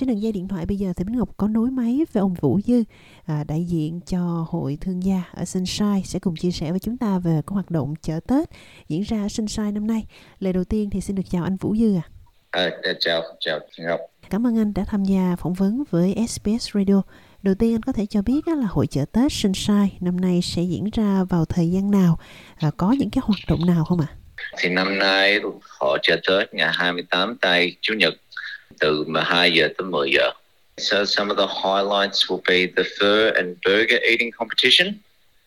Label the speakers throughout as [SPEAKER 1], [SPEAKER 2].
[SPEAKER 1] Trên đường dây điện thoại bây giờ thì Bích Ngọc có nối máy với ông Vũ Dư, à, đại diện cho Hội Thương gia ở Sunshine sẽ cùng chia sẻ với chúng ta về các hoạt động chợ Tết diễn ra ở Sunshine năm nay. Lời đầu tiên thì xin được chào anh Vũ Dư ạ.
[SPEAKER 2] À. À, chào, chào Ngọc.
[SPEAKER 1] Cảm ơn anh đã tham gia phỏng vấn với SBS Radio. Đầu tiên anh có thể cho biết là hội chợ Tết Sunshine năm nay sẽ diễn ra vào thời gian nào, à, có những cái hoạt động nào không ạ? À?
[SPEAKER 2] Thì năm nay hội chợ Tết ngày 28 tây Chủ nhật từ 12 giờ tới 10 giờ. So some of the highlights will be the fur and burger eating competition.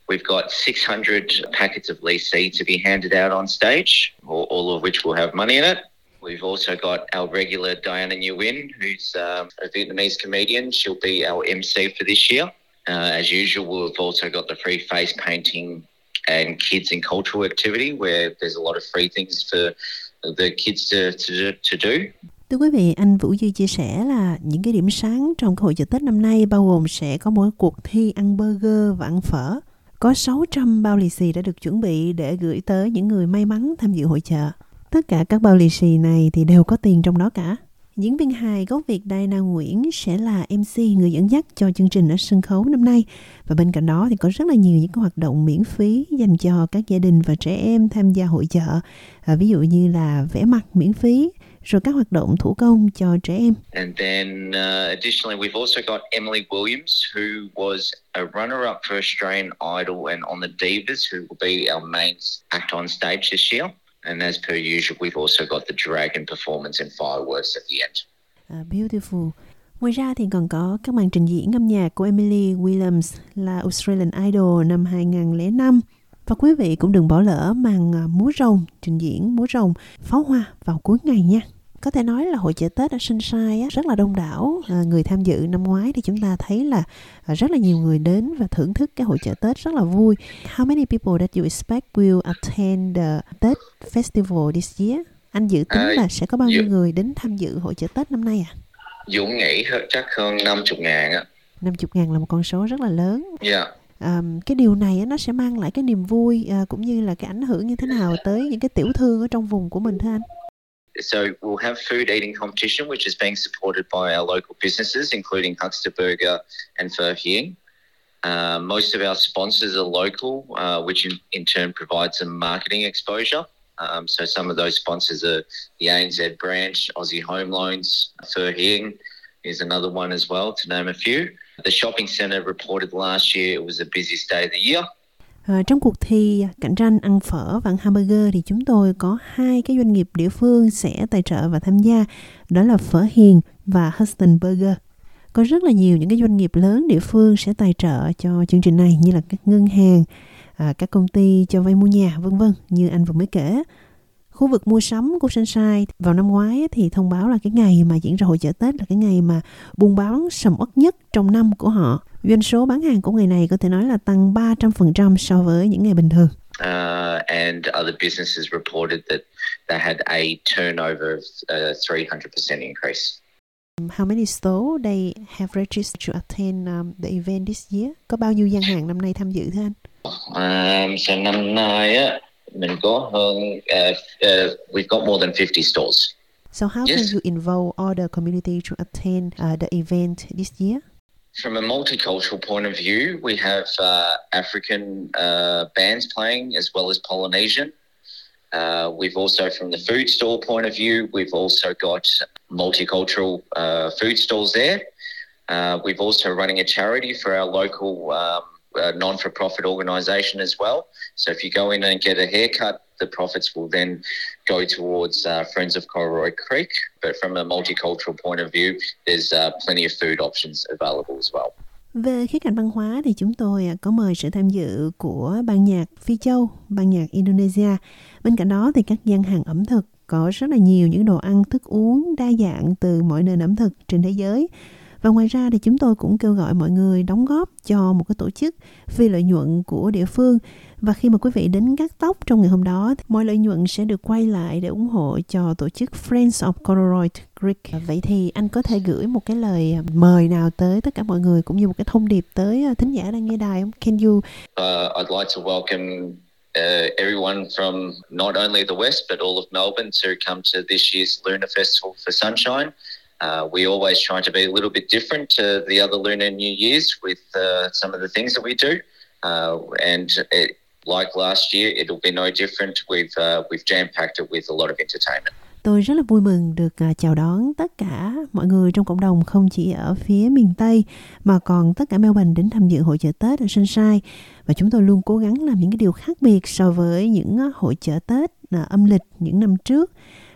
[SPEAKER 2] We've got 600 packets of Lee to be handed out on stage, all of which will have money in it. We've also got our regular Diana Nguyen, who's um, a Vietnamese comedian. She'll be our MC for this year. Uh, as usual, we've also got the free face painting and kids and cultural activity where there's a lot of free things for the kids to, to, to do.
[SPEAKER 1] Thưa quý vị, anh Vũ Duy chia sẻ là những cái điểm sáng trong hội chợ Tết năm nay bao gồm sẽ có một cuộc thi ăn burger và ăn phở. Có 600 bao lì xì đã được chuẩn bị để gửi tới những người may mắn tham dự hội chợ. Tất cả các bao lì xì này thì đều có tiền trong đó cả. Diễn viên hài gốc Việt Diana Nguyễn sẽ là MC người dẫn dắt cho chương trình ở sân khấu năm nay. Và bên cạnh đó thì có rất là nhiều những hoạt động miễn phí dành cho các gia đình và trẻ em tham gia hội chợ. À, ví dụ như là vẽ mặt miễn phí, rồi các hoạt động thủ công cho trẻ em.
[SPEAKER 2] And then uh, additionally we've also got Emily Williams who was a runner-up for Australian Idol and on the Divas who will be our main act on stage this year. And as per usual, we've also got the dragon performance and fireworks at the end.
[SPEAKER 1] Uh, beautiful. Ngoài ra thì còn có các màn trình diễn âm nhạc của Emily Williams là Australian Idol năm 2005. Và quý vị cũng đừng bỏ lỡ màn à, múa rồng, trình diễn múa rồng, pháo hoa vào cuối ngày nha có thể nói là hội chợ Tết ở Sunshine rất là đông đảo à, người tham dự năm ngoái thì chúng ta thấy là à, rất là nhiều người đến và thưởng thức cái hội chợ Tết rất là vui. How many people that you expect will attend the Tết festival this year? Anh dự tính là sẽ có bao nhiêu người đến tham dự hội chợ Tết năm nay à?
[SPEAKER 2] Dũng nghĩ chắc hơn 50 ngàn á.
[SPEAKER 1] 50 ngàn là một con số rất là lớn.
[SPEAKER 2] Yeah.
[SPEAKER 1] Um, cái điều này nó sẽ mang lại cái niềm vui uh, cũng như là cái ảnh hưởng như thế nào tới những cái tiểu thương ở trong vùng của mình thưa anh?
[SPEAKER 2] So we'll have food eating competition, which is being supported by our local businesses, including Huckster Burger and Fur Hearing. Uh, most of our sponsors are local, uh, which in, in, turn provides some marketing exposure. Um, so some of those sponsors are the ANZ branch, Aussie Home Loans, Fur Hearing is another one as well, to name a few. The shopping centre reported last year it was the busiest day of the year.
[SPEAKER 1] À, trong cuộc thi cạnh tranh ăn phở và ăn hamburger thì chúng tôi có hai cái doanh nghiệp địa phương sẽ tài trợ và tham gia đó là Phở Hiền và Huston Burger. Có rất là nhiều những cái doanh nghiệp lớn địa phương sẽ tài trợ cho chương trình này như là các ngân hàng, à, các công ty cho vay mua nhà vân vân như anh vừa mới kể. Khu vực mua sắm của Sunshine vào năm ngoái thì thông báo là cái ngày mà diễn ra hội chợ Tết là cái ngày mà buôn bán sầm uất nhất trong năm của họ. Doanh số bán hàng của ngày này có thể nói là tăng 300% so với những ngày bình thường.
[SPEAKER 2] Uh, and other businesses reported that they had a turnover of a 300% increase.
[SPEAKER 1] How many stores they have registered to attend um, the event this year? Có bao nhiêu gian hàng năm nay tham dự thưa anh?
[SPEAKER 2] Um, so năm nay á mình có hơn uh, uh, we've got more than 50 stores.
[SPEAKER 1] So how yes. can you involve all the community to attend uh, the event this year?
[SPEAKER 2] From a multicultural point of view, we have uh, African uh, bands playing as well as Polynesian. Uh, we've also, from the food stall point of view, we've also got multicultural uh, food stalls there. Uh, we've also running a charity for our local um, uh, non-for-profit organisation as well. So if you go in and get a haircut, the profits will then go towards uh, Friends of Corroy Creek. But from a multicultural point of view, there's uh, plenty of food options available as well.
[SPEAKER 1] Về khía cạnh văn hóa thì chúng tôi à, có mời sự tham dự của ban nhạc Phi Châu, ban nhạc Indonesia. Bên cạnh đó thì các gian hàng ẩm thực có rất là nhiều những đồ ăn thức uống đa dạng từ mọi nền ẩm thực trên thế giới. Và ngoài ra thì chúng tôi cũng kêu gọi mọi người đóng góp cho một cái tổ chức phi lợi nhuận của địa phương và khi mà quý vị đến cắt tóc trong ngày hôm đó, mọi lợi nhuận sẽ được quay lại để ủng hộ cho tổ chức Friends of Coloroid Creek. Vậy thì anh có thể gửi một cái lời mời nào tới tất cả mọi người cũng như một cái thông điệp tới ờ, thính giả đang nghe đài không? Can you? Uh,
[SPEAKER 2] I'd like to welcome uh, everyone from not only the West but all of Melbourne to come to this year's Lunar Festival for Sunshine. Uh, we always try to be a little bit different to the other Lunar New Year's with uh, some of the things that we do. Uh, and it, like last year, it'll be no different. We've uh, we've jam packed it with a lot of entertainment.
[SPEAKER 1] Tôi rất là vui mừng được à, chào đón tất cả mọi người trong cộng đồng không chỉ ở phía miền Tây mà còn tất cả Melbourne đến tham dự hội chợ Tết ở Sunshine và chúng tôi luôn cố gắng làm những cái điều khác biệt so với những à, hội chợ Tết à, âm lịch những năm trước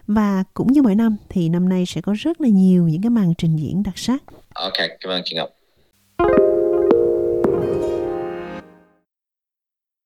[SPEAKER 1] và cũng như mỗi năm thì năm nay sẽ có rất là nhiều những cái màn trình diễn đặc sắc.
[SPEAKER 2] Ok, cảm ơn chị Ngọc.